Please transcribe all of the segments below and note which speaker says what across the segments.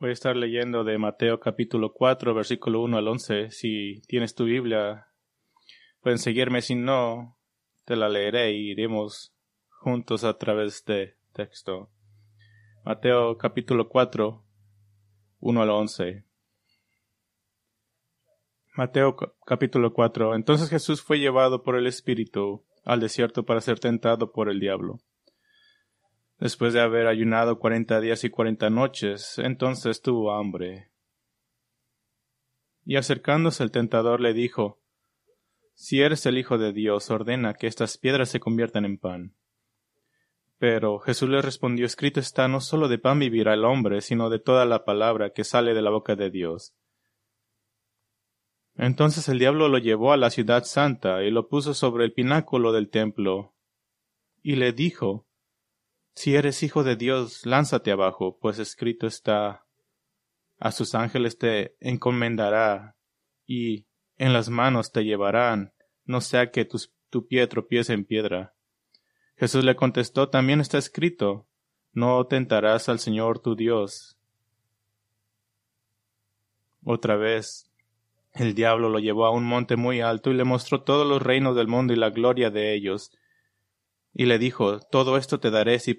Speaker 1: Voy a estar leyendo de Mateo capítulo 4, versículo 1 al 11. Si tienes tu Biblia, pueden seguirme. Si no, te la leeré y iremos juntos a través de texto. Mateo capítulo 4, 1 al 11. Mateo capítulo 4. Entonces Jesús fue llevado por el Espíritu al desierto para ser tentado por el diablo. Después de haber ayunado cuarenta días y cuarenta noches, entonces tuvo hambre. Y acercándose el tentador le dijo, Si eres el Hijo de Dios, ordena que estas piedras se conviertan en pan. Pero Jesús le respondió, escrito está, no solo de pan vivirá el hombre, sino de toda la palabra que sale de la boca de Dios. Entonces el diablo lo llevó a la ciudad santa y lo puso sobre el pináculo del templo, y le dijo, si eres hijo de Dios, lánzate abajo, pues escrito está, a sus ángeles te encomendará, y en las manos te llevarán, no sea que tu pie tropiece en piedra. Jesús le contestó, también está escrito, no tentarás al Señor tu Dios. Otra vez, el diablo lo llevó a un monte muy alto y le mostró todos los reinos del mundo y la gloria de ellos, y le dijo, Todo esto te daré si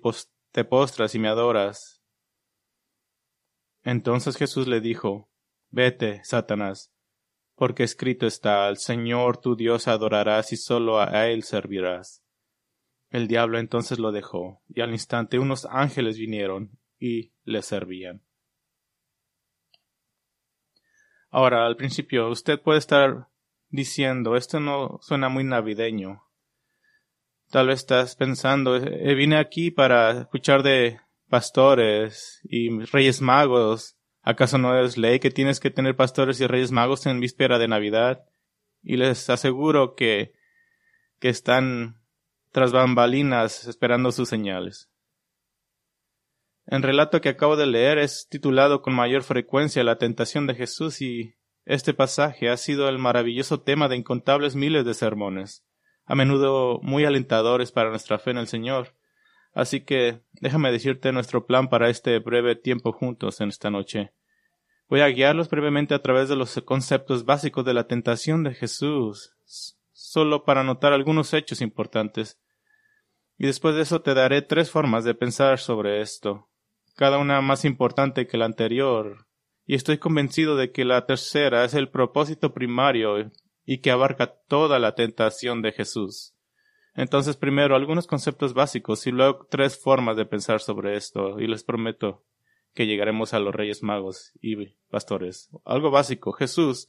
Speaker 1: te postras y me adoras. Entonces Jesús le dijo, Vete, Satanás, porque escrito está, al Señor tu Dios adorarás y sólo a Él servirás. El diablo entonces lo dejó, y al instante unos ángeles vinieron y le servían. Ahora, al principio, usted puede estar diciendo, esto no suena muy navideño. Tal vez estás pensando, eh, vine aquí para escuchar de pastores y reyes magos. ¿Acaso no es ley que tienes que tener pastores y reyes magos en víspera de Navidad? Y les aseguro que, que están tras bambalinas esperando sus señales. El relato que acabo de leer es titulado con mayor frecuencia La tentación de Jesús y este pasaje ha sido el maravilloso tema de incontables miles de sermones a menudo muy alentadores para nuestra fe en el Señor. Así que déjame decirte nuestro plan para este breve tiempo juntos en esta noche. Voy a guiarlos brevemente a través de los conceptos básicos de la tentación de Jesús, solo para notar algunos hechos importantes. Y después de eso te daré tres formas de pensar sobre esto, cada una más importante que la anterior, y estoy convencido de que la tercera es el propósito primario y que abarca toda la tentación de Jesús. Entonces, primero, algunos conceptos básicos y luego tres formas de pensar sobre esto, y les prometo que llegaremos a los Reyes Magos y pastores. Algo básico, Jesús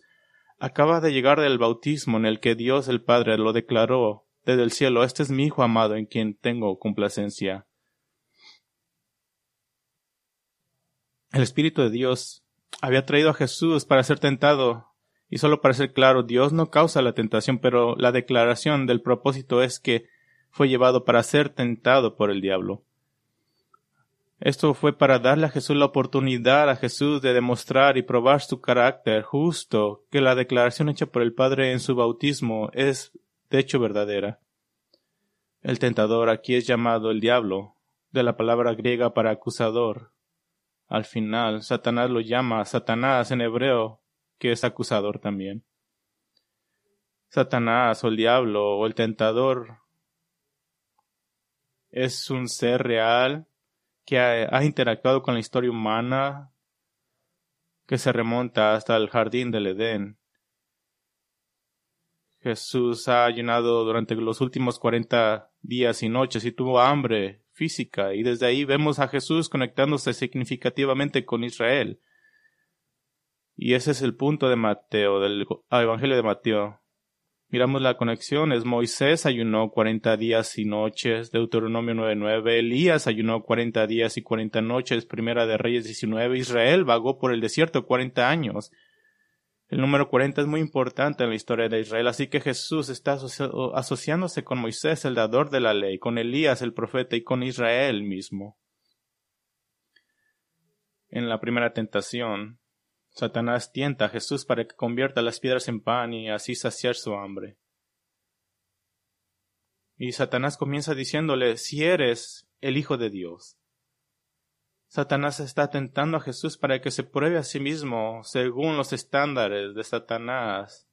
Speaker 1: acaba de llegar del bautismo en el que Dios el Padre lo declaró desde el cielo, este es mi Hijo amado en quien tengo complacencia. El Espíritu de Dios había traído a Jesús para ser tentado y solo para ser claro, Dios no causa la tentación, pero la declaración del propósito es que fue llevado para ser tentado por el diablo. Esto fue para darle a Jesús la oportunidad a Jesús de demostrar y probar su carácter justo, que la declaración hecha por el Padre en su bautismo es de hecho verdadera. El tentador aquí es llamado el diablo, de la palabra griega para acusador. Al final, Satanás lo llama Satanás en hebreo, que es acusador también. Satanás o el diablo o el tentador es un ser real que ha, interactuado con la historia humana que se remonta hasta el jardín del Edén. Jesús ha ayunado durante los últimos cuarenta días y noches y tuvo hambre física y desde ahí vemos a Jesús conectándose significativamente con Israel. Y ese es el punto de Mateo, del Evangelio de Mateo. Miramos la conexión, es Moisés ayunó cuarenta días y noches, Deuteronomio 9.9, Elías ayunó cuarenta días y cuarenta noches, Primera de Reyes 19, Israel vagó por el desierto cuarenta años. El número cuarenta es muy importante en la historia de Israel, así que Jesús está asociándose con Moisés, el dador de la ley, con Elías, el profeta, y con Israel mismo. En la primera tentación, Satanás tienta a Jesús para que convierta las piedras en pan y así saciar su hambre. Y Satanás comienza diciéndole, si eres el Hijo de Dios. Satanás está tentando a Jesús para que se pruebe a sí mismo según los estándares de Satanás.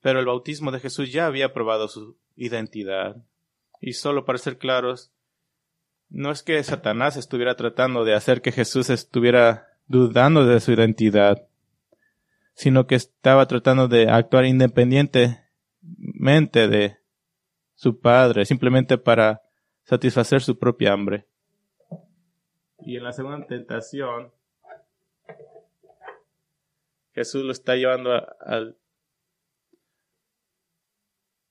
Speaker 1: Pero el bautismo de Jesús ya había probado su identidad. Y solo para ser claros, no es que Satanás estuviera tratando de hacer que Jesús estuviera dudando de su identidad, sino que estaba tratando de actuar independientemente de su Padre, simplemente para satisfacer su propia hambre. Y en la segunda tentación, Jesús lo está llevando a,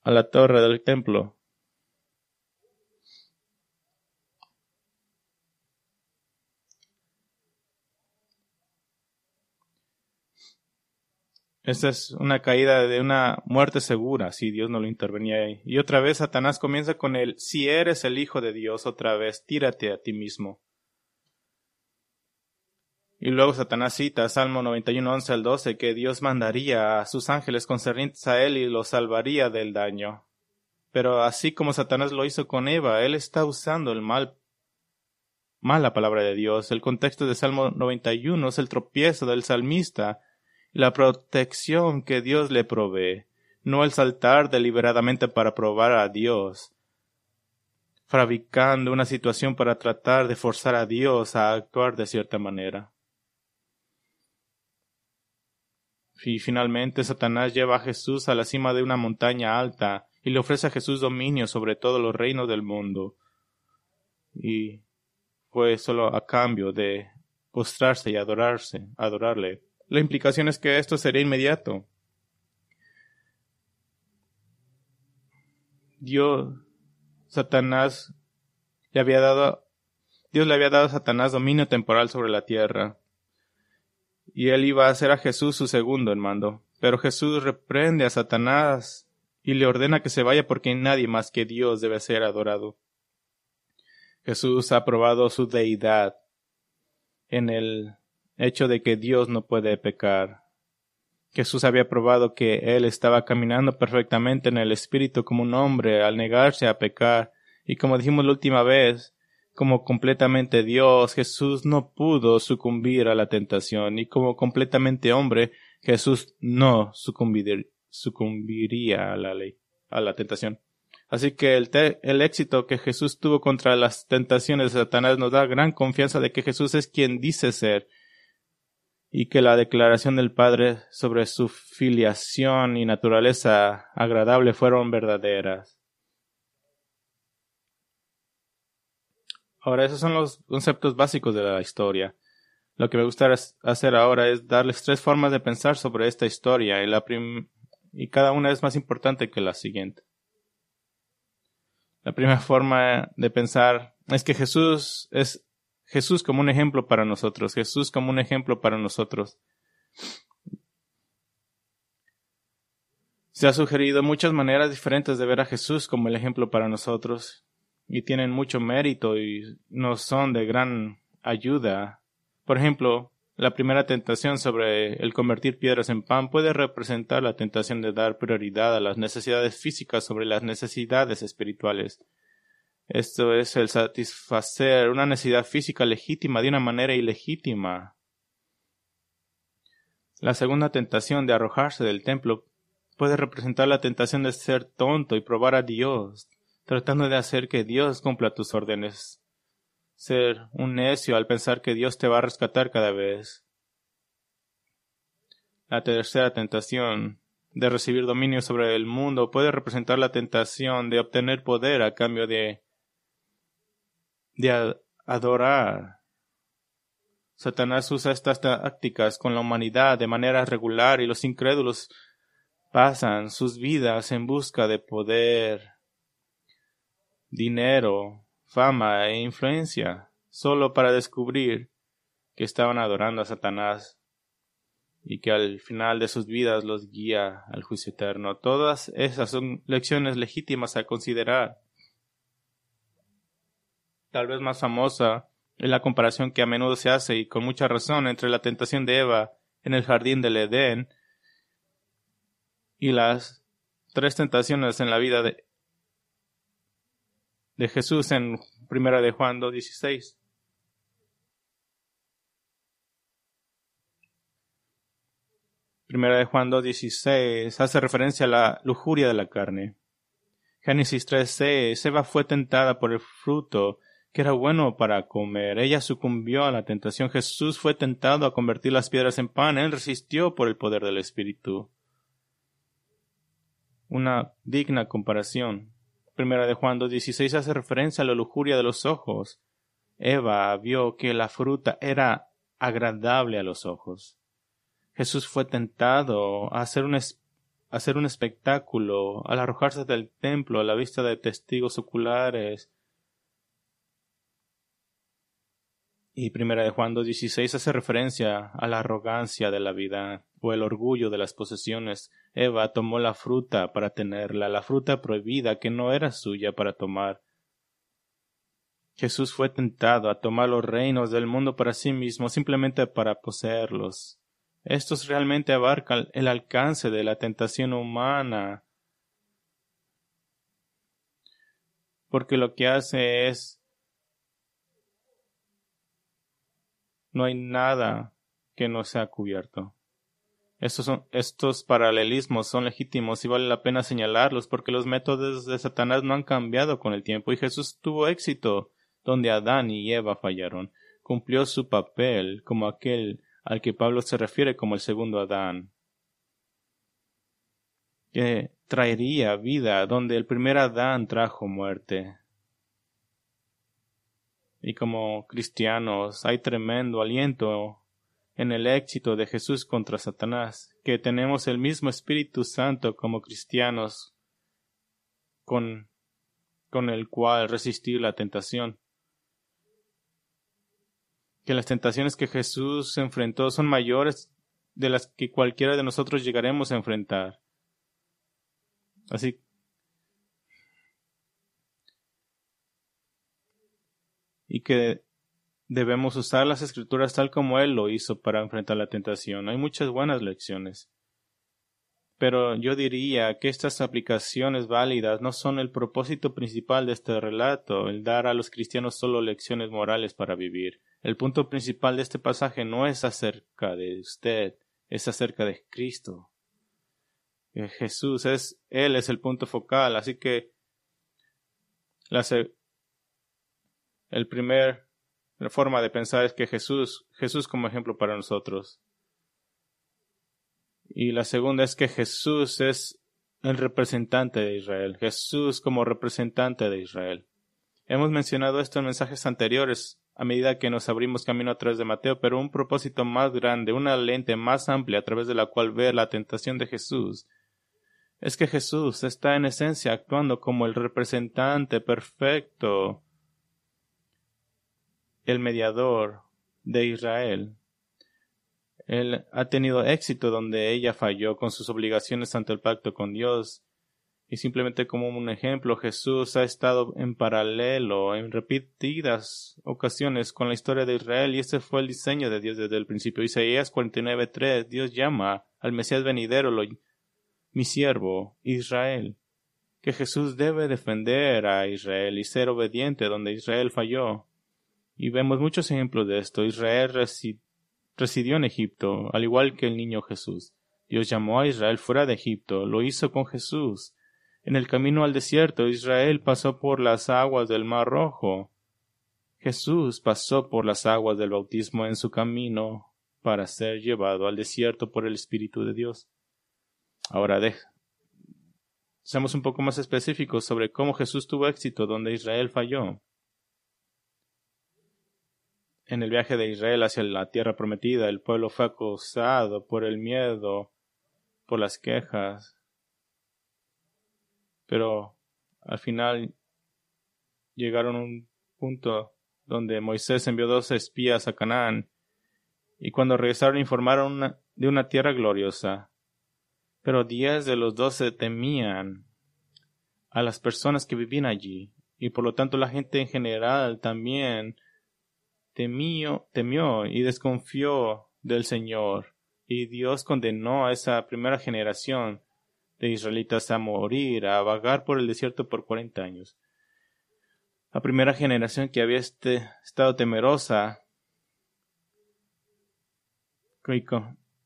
Speaker 1: a la torre del templo Esta es una caída de una muerte segura si Dios no lo intervenía ahí. Y otra vez Satanás comienza con el si eres el Hijo de Dios, otra vez, tírate a ti mismo. Y luego Satanás cita Salmo 91, 11 al 12 que Dios mandaría a sus ángeles concernientes a él y lo salvaría del daño. Pero así como Satanás lo hizo con Eva, él está usando el mal, mal la palabra de Dios. El contexto de Salmo 91 es el tropiezo del salmista la protección que Dios le provee, no el saltar deliberadamente para probar a Dios, fabricando una situación para tratar de forzar a Dios a actuar de cierta manera. Y finalmente Satanás lleva a Jesús a la cima de una montaña alta y le ofrece a Jesús dominio sobre todos los reinos del mundo. Y fue solo a cambio de postrarse y adorarse, adorarle. La implicación es que esto sería inmediato. Dios, Satanás, le había dado, Dios le había dado a Satanás dominio temporal sobre la tierra. Y él iba a hacer a Jesús su segundo en mando. Pero Jesús reprende a Satanás y le ordena que se vaya porque nadie más que Dios debe ser adorado. Jesús ha probado su deidad en el hecho de que Dios no puede pecar. Jesús había probado que él estaba caminando perfectamente en el Espíritu como un hombre al negarse a pecar, y como dijimos la última vez, como completamente Dios, Jesús no pudo sucumbir a la tentación, y como completamente hombre, Jesús no sucumbiría a la ley, a la tentación. Así que el, el, éxito que Jesús tuvo contra las tentaciones de Satanás nos da gran confianza de que Jesús es quien dice ser y que la declaración del Padre sobre su filiación y naturaleza agradable fueron verdaderas. Ahora, esos son los conceptos básicos de la historia. Lo que me gustaría hacer ahora es darles tres formas de pensar sobre esta historia y, y cada una es más importante que la siguiente. La primera forma de pensar es que Jesús es Jesús como un ejemplo para nosotros, Jesús como un ejemplo para nosotros. Se ha sugerido muchas maneras diferentes de ver a Jesús como el ejemplo para nosotros y tienen mucho mérito y nos son de gran ayuda. Por ejemplo, la primera tentación sobre el convertir piedras en pan puede representar la tentación de dar prioridad a las necesidades físicas sobre las necesidades espirituales. Esto es el satisfacer una necesidad física legítima de una manera ilegítima. La segunda tentación de arrojarse del templo puede representar la tentación de ser tonto y probar a Dios, tratando de hacer que Dios cumpla tus órdenes. Ser un necio al pensar que Dios te va a rescatar cada vez. La tercera tentación de recibir dominio sobre el mundo puede representar la tentación de obtener poder a cambio de de adorar. Satanás usa estas tácticas con la humanidad de manera regular y los incrédulos pasan sus vidas en busca de poder, dinero, fama e influencia, solo para descubrir que estaban adorando a Satanás y que al final de sus vidas los guía al juicio eterno. Todas esas son lecciones legítimas a considerar tal vez más famosa, es la comparación que a menudo se hace y con mucha razón entre la tentación de Eva en el jardín del Edén y las tres tentaciones en la vida de, Jesús en Primera de Juan 2.16. Primera de Juan 2.16 hace referencia a la lujuria de la carne. Génesis 3.6 Eva fue tentada por el fruto que era bueno para comer. Ella sucumbió a la tentación. Jesús fue tentado a convertir las piedras en pan. Él resistió por el poder del Espíritu. Una digna comparación. Primera de Juan 2.16 hace referencia a la lujuria de los ojos. Eva vio que la fruta era agradable a los ojos. Jesús fue tentado a hacer un, hacer un espectáculo, al arrojarse del templo a la vista de testigos oculares, Y primera de Juan 2.16 hace referencia a la arrogancia de la vida o el orgullo de las posesiones. Eva tomó la fruta para tenerla, la fruta prohibida que no era suya para tomar. Jesús fue tentado a tomar los reinos del mundo para sí mismo simplemente para poseerlos. Estos realmente abarcan el alcance de la tentación humana, porque lo que hace es no hay nada que no sea cubierto. Estos, estos paralelismos son legítimos y vale la pena señalarlos porque los métodos de Satanás no han cambiado con el tiempo y Jesús tuvo éxito donde Adán y Eva fallaron. Cumplió su papel como aquel al que Pablo se refiere como el segundo Adán, que traería vida donde el primer Adán trajo muerte. Y como cristianos hay tremendo aliento en el éxito de Jesús contra Satanás, que tenemos el mismo Espíritu Santo como cristianos con, con el cual resistir la tentación. Que las tentaciones que Jesús enfrentó son mayores de las que cualquiera de nosotros llegaremos a enfrentar. Así y que debemos usar las escrituras tal como Él lo hizo para enfrentar la tentación. Hay muchas buenas lecciones. Pero yo diría que estas aplicaciones válidas no son el propósito principal de este relato, el dar a los cristianos solo lecciones morales para vivir. El punto principal de este pasaje no es acerca de usted, es acerca de Cristo. Jesús es, Él es el punto focal, así que el primer forma de pensar es que Jesús, Jesús como ejemplo para nosotros. Y la segunda es que Jesús es el representante de Israel. Jesús como representante de Israel. Hemos mencionado esto en mensajes anteriores a medida que nos abrimos camino a través de Mateo, pero un propósito más grande, una lente más amplia a través de la cual ver la tentación de Jesús, es que Jesús está en esencia actuando como el representante perfecto el mediador de Israel. Él ha tenido éxito donde ella falló con sus obligaciones ante el pacto con Dios. Y simplemente como un ejemplo, Jesús ha estado en paralelo en repetidas ocasiones con la historia de Israel y ese fue el diseño de Dios desde el principio. Isaías 49.3 Dios llama al Mesías venidero mi siervo Israel, que Jesús debe defender a Israel y ser obediente donde Israel falló. Y vemos muchos ejemplos de esto. Israel residió en Egipto, al igual que el niño Jesús. Dios llamó a Israel fuera de Egipto, lo hizo con Jesús. En el camino al desierto, Israel pasó por las aguas del Mar Rojo. Jesús pasó por las aguas del bautismo en su camino para ser llevado al desierto por el Espíritu de Dios. Ahora de... seamos un poco más específicos sobre cómo Jesús tuvo éxito donde Israel falló en el viaje de Israel hacia la tierra prometida, el pueblo fue acosado por el miedo, por las quejas. Pero al final llegaron a un punto donde Moisés envió dos espías a Canaán y cuando regresaron informaron de una tierra gloriosa. Pero diez de los doce temían a las personas que vivían allí y por lo tanto la gente en general también temió, temió y desconfió del Señor, y Dios condenó a esa primera generación de israelitas a morir, a vagar por el desierto por cuarenta años. La primera generación que había este, estado temerosa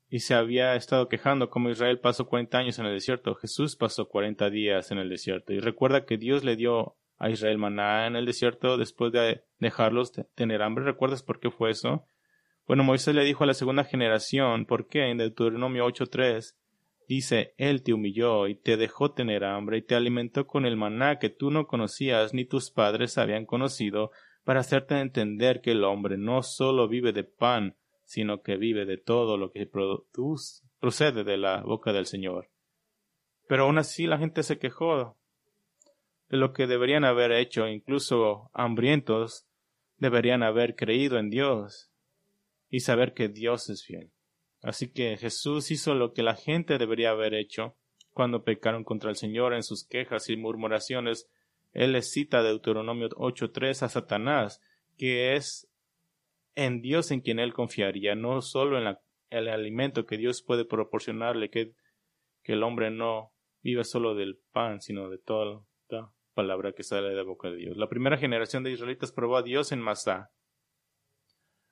Speaker 1: y se había estado quejando como Israel pasó cuarenta años en el desierto. Jesús pasó cuarenta días en el desierto. Y recuerda que Dios le dio a Israel maná en el desierto después de dejarlos tener hambre. ¿Recuerdas por qué fue eso? Bueno, Moisés le dijo a la segunda generación, ¿por qué? En Deuteronomio 8.3 dice, Él te humilló y te dejó tener hambre y te alimentó con el maná que tú no conocías ni tus padres habían conocido, para hacerte entender que el hombre no solo vive de pan, sino que vive de todo lo que produce, procede de la boca del Señor. Pero aún así la gente se quejó de lo que deberían haber hecho, incluso hambrientos deberían haber creído en Dios y saber que Dios es fiel. Así que Jesús hizo lo que la gente debería haber hecho cuando pecaron contra el Señor en sus quejas y murmuraciones. Él les cita Deuteronomio 8.3 a Satanás, que es en Dios en quien él confiaría, no solo en el alimento que Dios puede proporcionarle, que, que el hombre no vive solo del pan, sino de toda la palabra que sale de la boca de Dios. La primera generación de israelitas probó a Dios en Masá.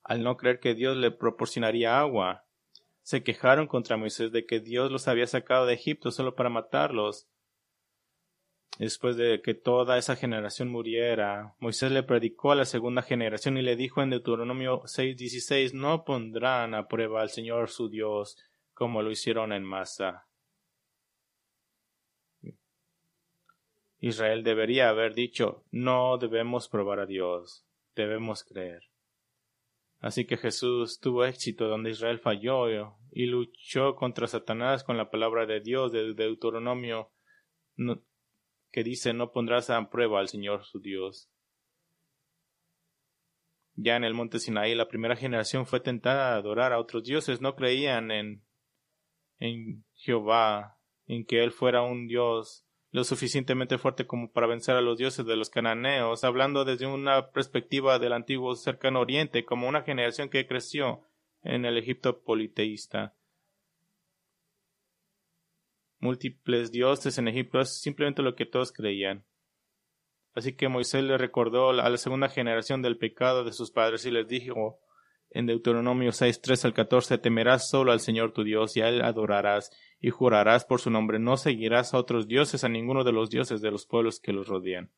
Speaker 1: Al no creer que Dios le proporcionaría agua, se quejaron contra Moisés de que Dios los había sacado de Egipto solo para matarlos Después de que toda esa generación muriera, Moisés le predicó a la segunda generación y le dijo en Deuteronomio 6:16, no pondrán a prueba al Señor su Dios como lo hicieron en Masa. Israel debería haber dicho, no debemos probar a Dios, debemos creer. Así que Jesús tuvo éxito donde Israel falló y luchó contra Satanás con la palabra de Dios de Deuteronomio que dice no pondrás a prueba al Señor su Dios. Ya en el monte Sinaí la primera generación fue tentada a adorar a otros dioses, no creían en, en Jehová, en que Él fuera un Dios lo suficientemente fuerte como para vencer a los dioses de los cananeos, hablando desde una perspectiva del antiguo cercano oriente, como una generación que creció en el Egipto politeísta múltiples dioses en Egipto es simplemente lo que todos creían. Así que Moisés le recordó a la segunda generación del pecado de sus padres y les dijo en Deuteronomio 6, 3 al 14, temerás solo al Señor tu Dios y a él adorarás y jurarás por su nombre, no seguirás a otros dioses, a ninguno de los dioses de los pueblos que los rodean.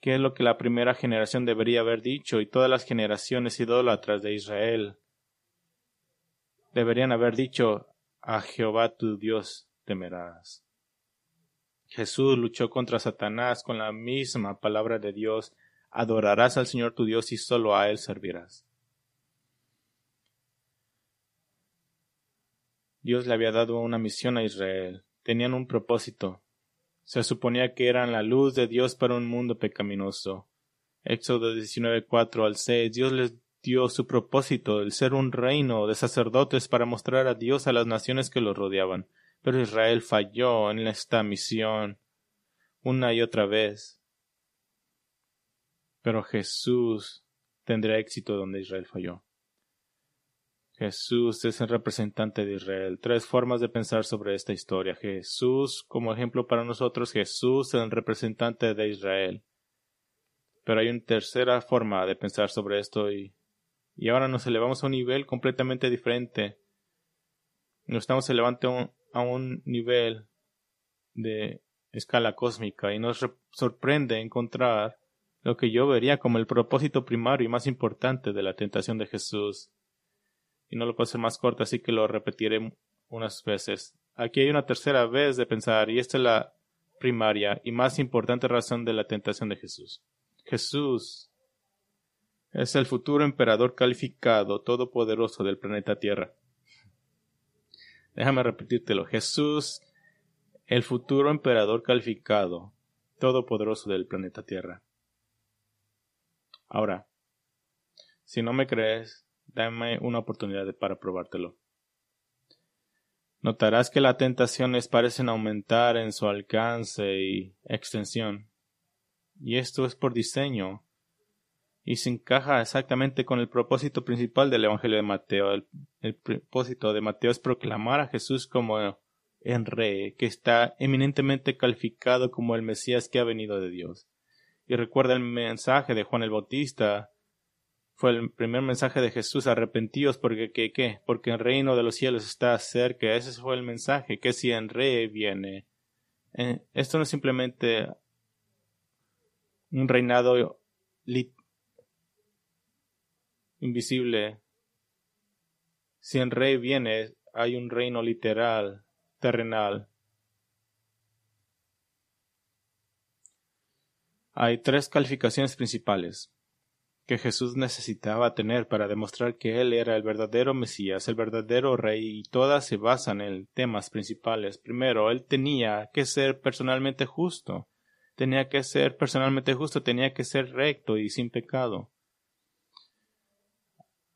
Speaker 1: ¿Qué es lo que la primera generación debería haber dicho y todas las generaciones idólatras de Israel? Deberían haber dicho a Jehová tu Dios temerás. Jesús luchó contra Satanás con la misma palabra de Dios. Adorarás al Señor tu Dios y solo a Él servirás. Dios le había dado una misión a Israel. Tenían un propósito. Se suponía que eran la luz de Dios para un mundo pecaminoso. Éxodo 19:4 al 6. Dios les dio su propósito, el ser un reino de sacerdotes para mostrar a Dios a las naciones que los rodeaban. Pero Israel falló en esta misión una y otra vez. Pero Jesús tendrá éxito donde Israel falló. Jesús es el representante de Israel. Tres formas de pensar sobre esta historia. Jesús como ejemplo para nosotros, Jesús el representante de Israel. Pero hay una tercera forma de pensar sobre esto y, y ahora nos elevamos a un nivel completamente diferente. Nos estamos elevando a un, a un nivel de escala cósmica y nos sorprende encontrar lo que yo vería como el propósito primario y más importante de la tentación de Jesús. Y no lo puedo hacer más corto, así que lo repetiré unas veces. Aquí hay una tercera vez de pensar, y esta es la primaria y más importante razón de la tentación de Jesús. Jesús es el futuro emperador calificado, todopoderoso del planeta Tierra. Déjame repetírtelo. Jesús, el futuro emperador calificado, todopoderoso del planeta Tierra. Ahora, si no me crees, dame una oportunidad para probártelo. Notarás que las tentaciones parecen aumentar en su alcance y extensión. Y esto es por diseño y se encaja exactamente con el propósito principal del Evangelio de Mateo. El, propósito de Mateo es proclamar a Jesús como el rey, que está eminentemente calificado como el Mesías que ha venido de Dios. Y recuerda el mensaje de Juan el Bautista, fue el primer mensaje de Jesús, arrepentíos porque ¿qué, qué? porque el reino de los cielos está cerca. Ese fue el mensaje, que si en rey viene. Eh, esto no es simplemente un reinado invisible. Si en rey viene, hay un reino literal, terrenal. Hay tres calificaciones principales que Jesús necesitaba tener para demostrar que Él era el verdadero Mesías, el verdadero Rey, y todas se basan en temas principales. Primero, Él tenía que ser personalmente justo, tenía que ser personalmente justo, tenía que ser recto y sin pecado.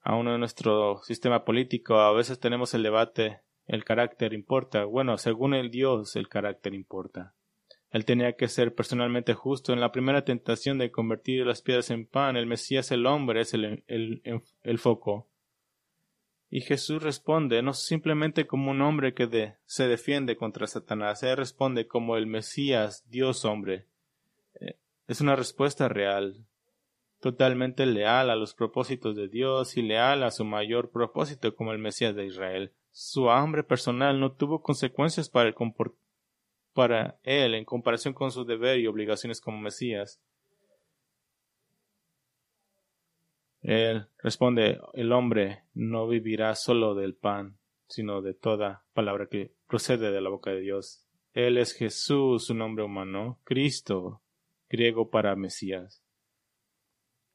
Speaker 1: Aún en nuestro sistema político a veces tenemos el debate, el carácter importa. Bueno, según el Dios, el carácter importa. Él tenía que ser personalmente justo. En la primera tentación de convertir las piedras en pan, el Mesías, el hombre, es el, el, foco. Y Jesús responde no simplemente como un hombre que se defiende contra Satanás, Él responde como el Mesías, Dios hombre. Eh, es una respuesta real, totalmente leal a los propósitos de Dios y leal a su mayor propósito como el Mesías de Israel. Su hambre personal no tuvo consecuencias para el comportamiento para él en comparación con su deber y obligaciones como Mesías. Él responde, el hombre no vivirá solo del pan, sino de toda palabra que procede de la boca de Dios. Él es Jesús, su nombre humano, Cristo, griego para Mesías,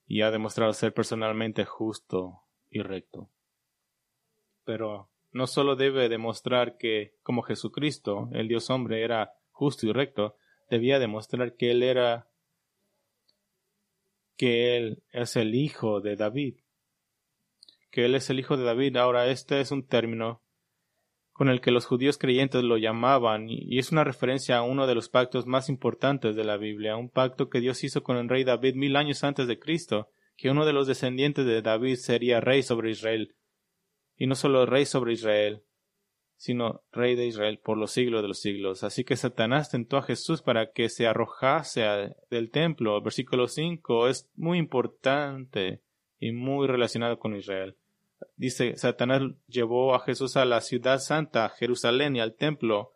Speaker 1: y ha demostrado ser personalmente justo y recto. Pero no solo debe demostrar que, como Jesucristo, el Dios hombre, era justo y recto, debía demostrar que él era que él es el hijo de David. Que él es el hijo de David. Ahora, este es un término con el que los judíos creyentes lo llamaban, y es una referencia a uno de los pactos más importantes de la Biblia, un pacto que Dios hizo con el rey David mil años antes de Cristo, que uno de los descendientes de David sería rey sobre Israel y no solo rey sobre Israel, sino rey de Israel por los siglos de los siglos. Así que Satanás tentó a Jesús para que se arrojase del templo. versículo 5 es muy importante y muy relacionado con Israel. Dice, Satanás llevó a Jesús a la ciudad santa, Jerusalén y al templo.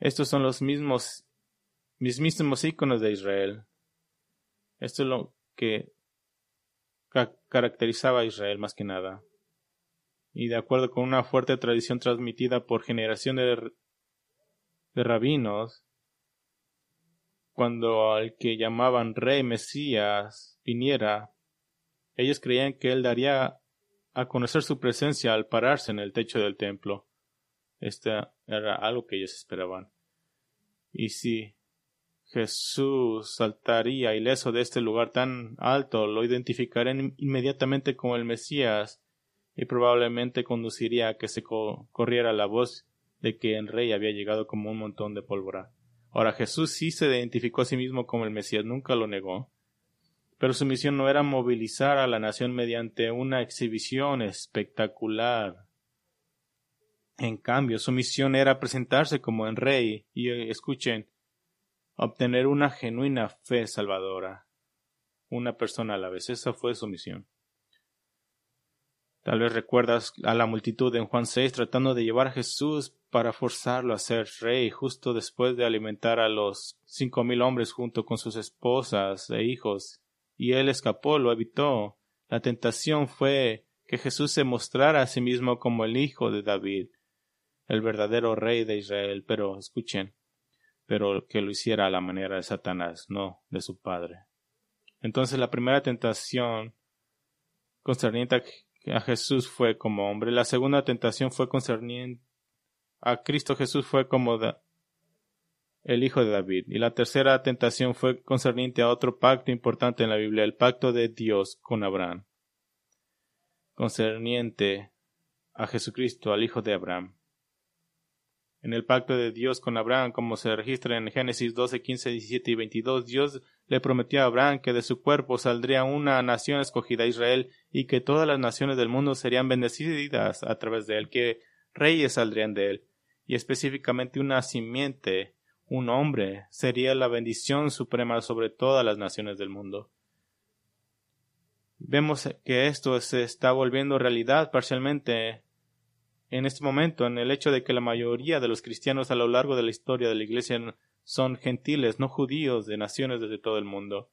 Speaker 1: Estos son los mismos, mismísimos íconos de Israel. Esto es lo que caracterizaba a Israel más que nada y de acuerdo con una fuerte tradición transmitida por generaciones de, rabinos, cuando al que llamaban rey Mesías viniera, ellos creían que él daría a conocer su presencia al pararse en el techo del templo. Este era algo que ellos esperaban. Y si Jesús saltaría ileso de este lugar tan alto, lo identificarían inmediatamente como el Mesías y probablemente conduciría a que se corriera la voz de que el rey había llegado como un montón de pólvora. Ahora Jesús sí se identificó a sí mismo como el Mesías, nunca lo negó. Pero su misión no era movilizar a la nación mediante una exhibición espectacular. En cambio, su misión era presentarse como el rey y, escuchen, obtener una genuina fe salvadora. Una persona a la vez. Esa fue su misión. Tal vez recuerdas a la multitud en Juan 6 tratando de llevar a Jesús para forzarlo a ser rey justo después de alimentar a los cinco mil hombres junto con sus esposas e hijos. Y él escapó, lo evitó. La tentación fue que Jesús se mostrara a sí mismo como el hijo de David, el verdadero rey de Israel. Pero escuchen, pero que lo hiciera a la manera de Satanás, no de su padre. Entonces la primera tentación concerniente Jesús fue como hombre. La segunda tentación fue concerniente a Cristo Jesús fue como el hijo de David. Y la tercera tentación fue concerniente a otro pacto importante en la Biblia, el pacto de Dios con Abraham. Concerniente a Jesucristo, al hijo de Abraham. En el pacto de Dios con Abraham, como se registra en Génesis 12, 15, 17 y 22, Dios le prometió a Abraham que de su cuerpo saldría una nación escogida Israel y que todas las naciones del mundo serían bendecidas a través de él, que reyes saldrían de él, y específicamente una simiente, un hombre, sería la bendición suprema sobre todas las naciones del mundo. Vemos que esto se está volviendo realidad parcialmente en este momento, en el hecho de que la mayoría de los cristianos a lo largo de la historia de la Iglesia son gentiles, no judíos, de naciones desde todo el mundo.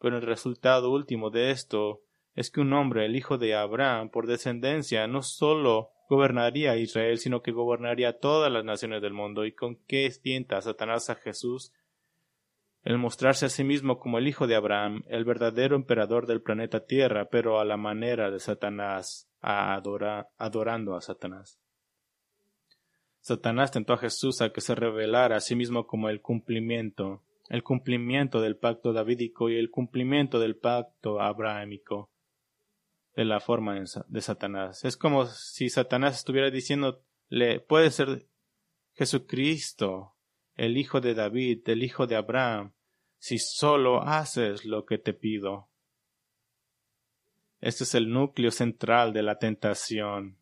Speaker 1: Pero el resultado último de esto es que un hombre, el hijo de Abraham, por descendencia, no solo gobernaría a Israel, sino que gobernaría todas las naciones del mundo. ¿Y con qué tienta Satanás a Jesús? El mostrarse a sí mismo como el hijo de Abraham, el verdadero emperador del planeta Tierra, pero a la manera de Satanás, adorando a Satanás. Satanás tentó a Jesús a que se revelara a sí mismo como el cumplimiento, el cumplimiento del pacto davídico y el cumplimiento del pacto abrahámico de la forma de Satanás. Es como si Satanás estuviera diciéndole, puede ser Jesucristo, el hijo de David, el hijo de Abraham, si solo haces lo que te pido. Este es el núcleo central de la tentación.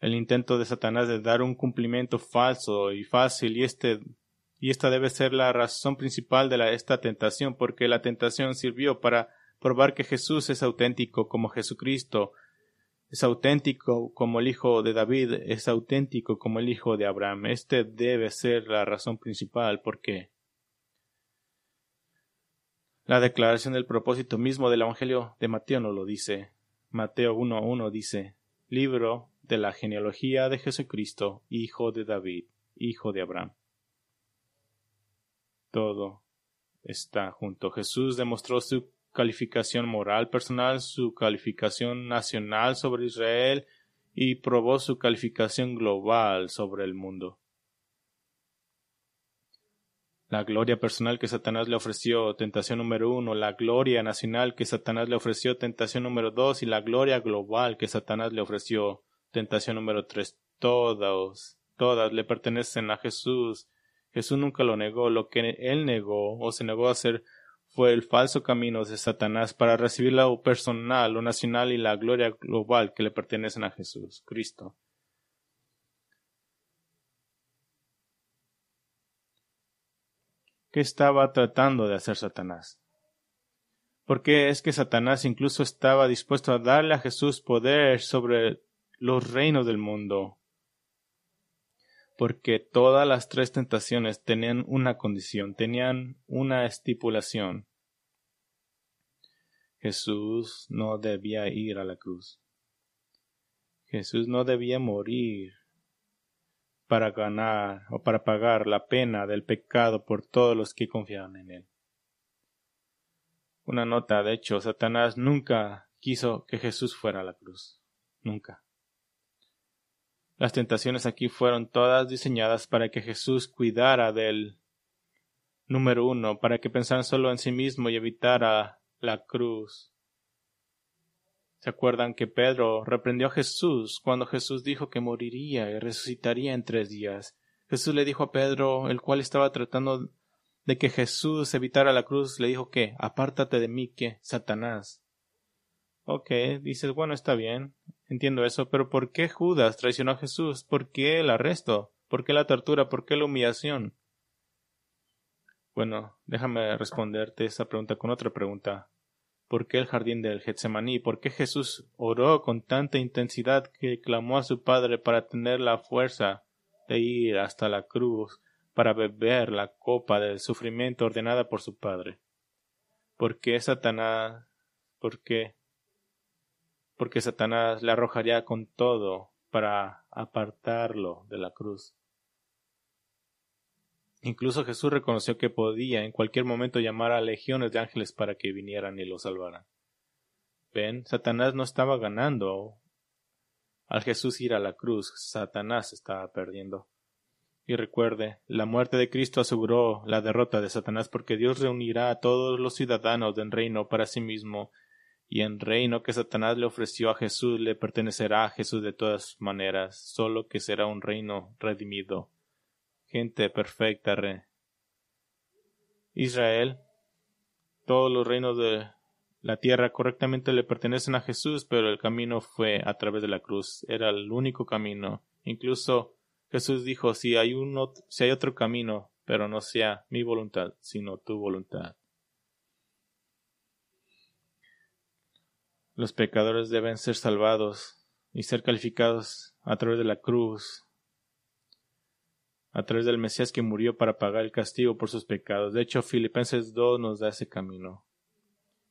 Speaker 1: El intento de Satanás de dar un cumplimiento falso y fácil y este y esta debe ser la razón principal de esta tentación porque la tentación sirvió para probar que Jesús es auténtico como Jesucristo, es auténtico como el hijo de David, es auténtico como el hijo de Abraham. Este debe ser la razón principal porque la declaración del propósito mismo del Evangelio de Mateo no lo dice. Mateo 1.1 dice, libro de la genealogía de Jesucristo, hijo de David, hijo de Abraham. Todo está junto. Jesús demostró su calificación moral personal, su calificación nacional sobre Israel y probó su calificación global sobre el mundo. La gloria personal que Satanás le ofreció, tentación número uno, la gloria nacional que Satanás le ofreció, tentación número dos, y la gloria global que Satanás le ofreció, tentación número tres. Todos, todas le pertenecen a Jesús. Jesús nunca lo negó. Lo que él negó o se negó a hacer fue el falso camino de Satanás para recibir lo personal, lo nacional y la gloria global que le pertenecen a Jesús, Cristo. ¿Qué estaba tratando de hacer Satanás? Porque es que Satanás incluso estaba dispuesto a darle a Jesús poder sobre los reinos del mundo. Porque todas las tres tentaciones tenían una condición, tenían una estipulación. Jesús no debía ir a la cruz. Jesús no debía morir para ganar o para pagar la pena del pecado por todos los que confiaban en él. Una nota, de hecho, Satanás nunca quiso que Jesús fuera a la cruz. Nunca. Las tentaciones aquí fueron todas diseñadas para que Jesús cuidara del número uno, para que pensara solo en sí mismo y evitara la cruz. ¿Se acuerdan que Pedro reprendió a Jesús cuando Jesús dijo que moriría y resucitaría en tres días? Jesús le dijo a Pedro, el cual estaba tratando de que Jesús evitara la cruz, le dijo que apártate de mí, que Satanás. Ok, dices, bueno, está bien, entiendo eso, pero ¿por qué Judas traicionó a Jesús? ¿Por qué el arresto? ¿Por qué la tortura? ¿Por qué la humillación? Bueno, déjame responderte esa pregunta con otra pregunta. ¿Por qué el jardín del Getsemaní? ¿Por qué Jesús oró con tanta intensidad que clamó a su Padre para tener la fuerza de ir hasta la cruz para beber la copa del sufrimiento ordenada por su Padre? ¿Por qué Satanás? ¿Por qué? Porque Satanás le arrojaría con todo para apartarlo de la cruz. Incluso Jesús reconoció que podía en cualquier momento llamar a legiones de ángeles para que vinieran y lo salvaran. Ven, Satanás no estaba ganando. Al Jesús ir a la cruz, Satanás estaba perdiendo. Y recuerde, la muerte de Cristo aseguró la derrota de Satanás porque Dios reunirá a todos los ciudadanos del reino para sí mismo, y el reino que Satanás le ofreció a Jesús le pertenecerá a Jesús de todas maneras, solo que será un reino redimido gente perfecta, Rey. Israel, todos los reinos de la tierra correctamente le pertenecen a Jesús, pero el camino fue a través de la cruz. Era el único camino. Incluso Jesús dijo, si hay, si hay otro camino, pero no sea mi voluntad, sino tu voluntad. Los pecadores deben ser salvados y ser calificados a través de la cruz, a través del Mesías que murió para pagar el castigo por sus pecados. De hecho, Filipenses 2 nos da ese camino.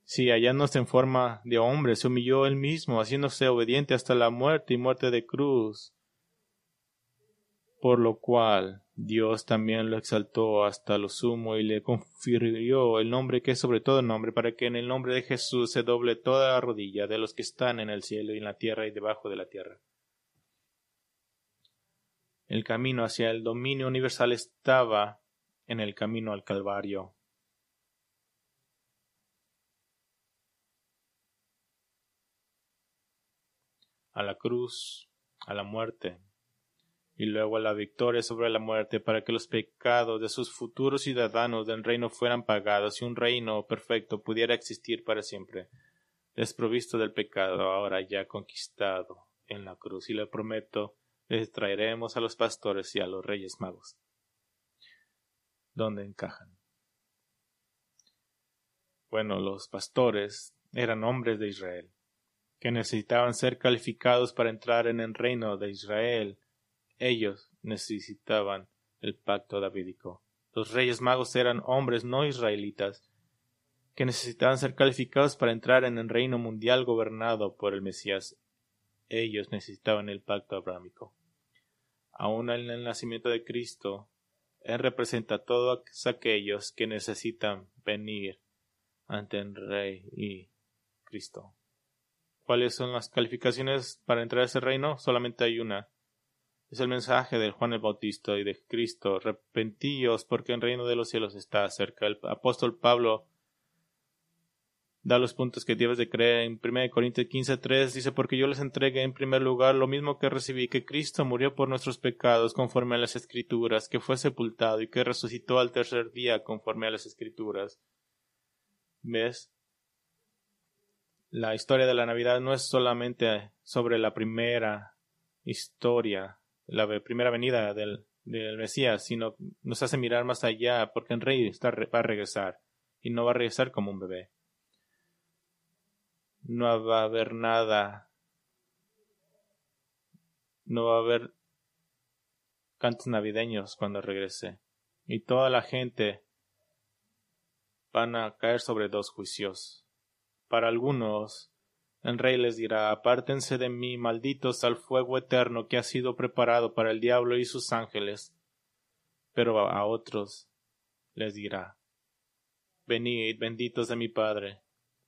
Speaker 1: Si hallándose en forma de hombre, se humilló él mismo, haciéndose obediente hasta la muerte y muerte de cruz, por lo cual Dios también lo exaltó hasta lo sumo y le confirió el nombre que es sobre todo nombre, para que en el nombre de Jesús se doble toda la rodilla de los que están en el cielo y en la tierra y debajo de la tierra. El camino hacia el dominio universal estaba en el camino al Calvario. a la cruz, a la muerte, y luego la victoria sobre la muerte para que los pecados de sus futuros ciudadanos del reino fueran pagados y un reino perfecto pudiera existir para siempre, desprovisto del pecado, ahora ya conquistado en la cruz. Y le prometo, les traeremos a los pastores y a los reyes magos. ¿Dónde encajan? Bueno, los pastores eran hombres de Israel que necesitaban ser calificados para entrar en el reino de Israel. Ellos necesitaban el pacto davídico. Los reyes magos eran hombres no israelitas que necesitaban ser calificados para entrar en el reino mundial gobernado por el Mesías. Ellos necesitaban el pacto abrámico. Aún en el nacimiento de Cristo, Él representa a todos aquellos que necesitan venir ante el Rey y Cristo. ¿Cuáles son las calificaciones para entrar a ese reino? Solamente hay una. Es el mensaje del Juan el Bautista y de Cristo. Repentíos porque el reino de los cielos está cerca. El apóstol Pablo da los puntos que debes de creer en 1 Corintios 15.3 dice porque yo les entregué en primer lugar lo mismo que recibí que Cristo murió por nuestros pecados conforme a las escrituras que fue sepultado y que resucitó al tercer día conforme a las escrituras ¿ves? la historia de la Navidad no es solamente sobre la primera historia, la primera venida del, Mesías, sino nos hace mirar más allá porque el rey está, va a regresar y no va a regresar como un bebé. No va a haber nada, no va a haber cantos navideños cuando regrese y toda la gente van a caer sobre dos juicios para algunos, el rey les dirá Apártense de mí, malditos al fuego eterno que ha sido preparado para el diablo y sus ángeles. Pero a otros les dirá Venid, benditos de mi Padre,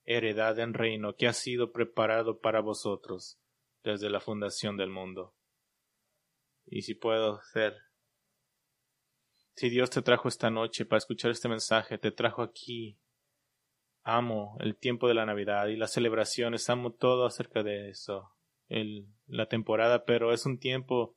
Speaker 1: heredad en reino que ha sido preparado para vosotros desde la fundación del mundo. Y si puedo ser si Dios te trajo esta noche para escuchar este mensaje, te trajo aquí amo el tiempo de la Navidad y las celebraciones, amo todo acerca de eso, la temporada, pero es un tiempo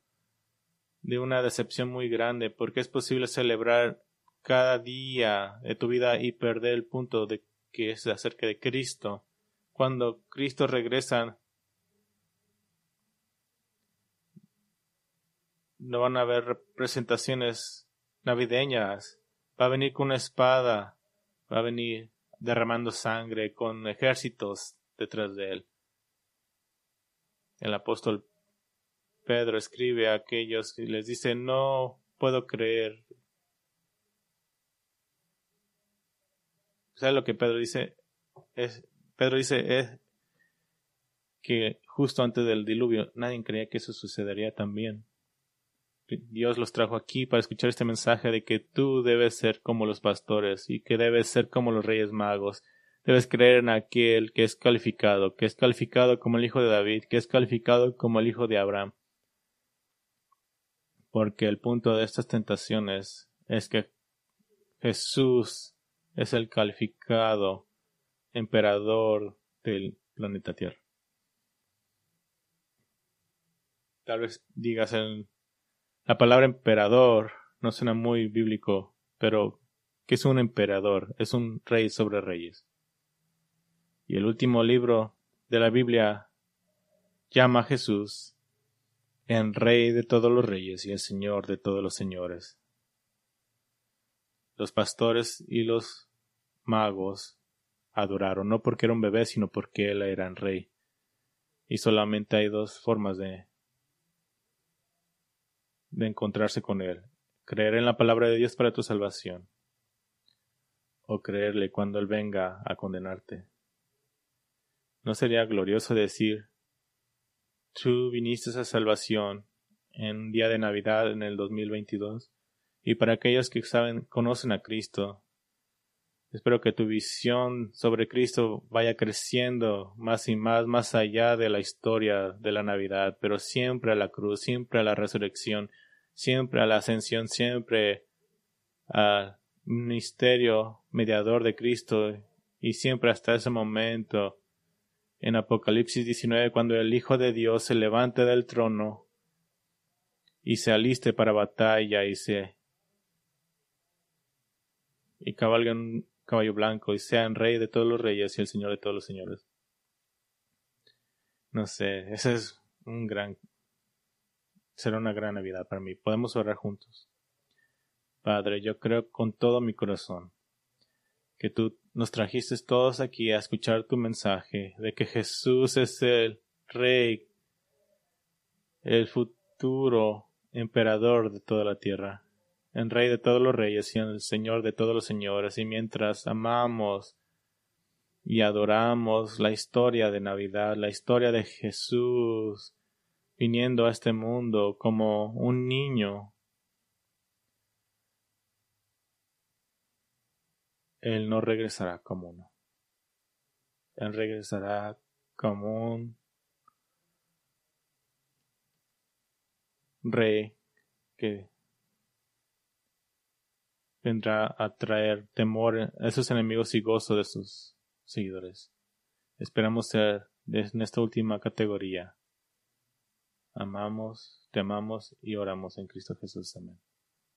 Speaker 1: de una decepción muy grande porque es posible celebrar cada día de tu vida y perder el punto de que es acerca de Cristo. Cuando Cristo regresa, no van a haber representaciones navideñas. Va a venir con una espada, va a venir derramando sangre con ejércitos detrás de él. El apóstol Pedro escribe a aquellos y les dice, no puedo creer. ¿Sabes lo que Pedro dice? Es, Pedro dice es que justo antes del diluvio nadie creía que eso sucedería también. Dios los trajo aquí para escuchar este mensaje de que tú debes ser como los pastores y que debes ser como los reyes magos. Debes creer en aquel que es calificado, que es calificado como el hijo de David, que es calificado como el hijo de Abraham. Porque el punto de estas tentaciones es que Jesús es el calificado emperador del planeta Tierra. Tal vez digas en la palabra emperador no suena muy bíblico, pero ¿qué es un emperador? Es un rey sobre reyes. Y el último libro de la Biblia llama a Jesús en rey de todos los reyes y el señor de todos los señores. Los pastores y los magos adoraron, no porque era un bebé, sino porque él era el rey. Y solamente hay dos formas de, de encontrarse con Él. Creer en la palabra de Dios para tu salvación. O creerle cuando Él venga a condenarte. ¿No sería glorioso decir, tú viniste a salvación en un día de Navidad en el 2022? Y para aquellos que saben, conocen a Cristo, Espero que tu visión sobre Cristo vaya creciendo más y más, más allá de la historia de la Navidad, pero siempre a la cruz, siempre a la resurrección, siempre a la ascensión, siempre al misterio mediador de Cristo y siempre hasta ese momento en Apocalipsis 19 cuando el Hijo de Dios se levante del trono y se aliste para batalla y se y cabalga caballo blanco y sean rey de todos los reyes y el señor de todos los señores. No sé, ese es un gran, será una gran Navidad para mí. Podemos orar juntos. Padre, yo creo con todo mi corazón que tú nos trajiste todos aquí a escuchar tu mensaje de que Jesús es el Rey, el futuro emperador de toda la tierra el Rey de todos los reyes y el Señor de todos los señores, y mientras amamos y adoramos la historia de Navidad, la historia de Jesús viniendo a este mundo como un niño, Él no regresará como uno. Él regresará como un rey que vendrá a traer temor a esos enemigos y gozo de sus seguidores. Esperamos ser en esta última categoría. Amamos, te amamos y oramos en Cristo Jesús. Amén.